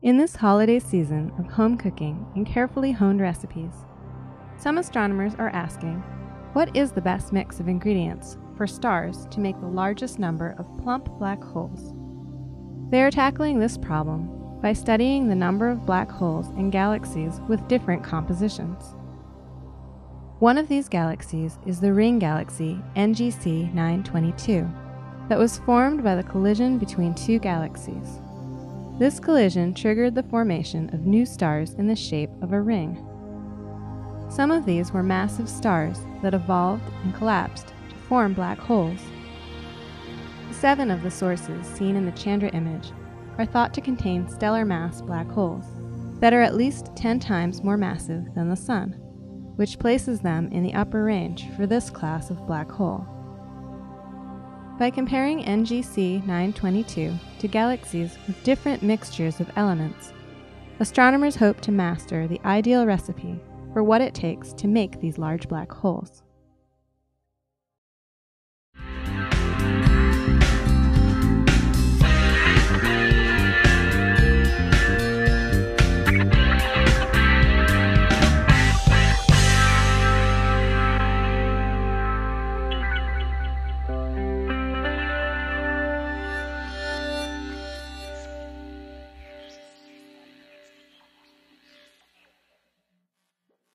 In this holiday season of home cooking and carefully honed recipes, some astronomers are asking what is the best mix of ingredients for stars to make the largest number of plump black holes? They are tackling this problem by studying the number of black holes in galaxies with different compositions. One of these galaxies is the ring galaxy NGC 922 that was formed by the collision between two galaxies. This collision triggered the formation of new stars in the shape of a ring. Some of these were massive stars that evolved and collapsed to form black holes. Seven of the sources seen in the Chandra image are thought to contain stellar mass black holes that are at least 10 times more massive than the Sun, which places them in the upper range for this class of black hole. By comparing NGC 922 to galaxies with different mixtures of elements, astronomers hope to master the ideal recipe for what it takes to make these large black holes.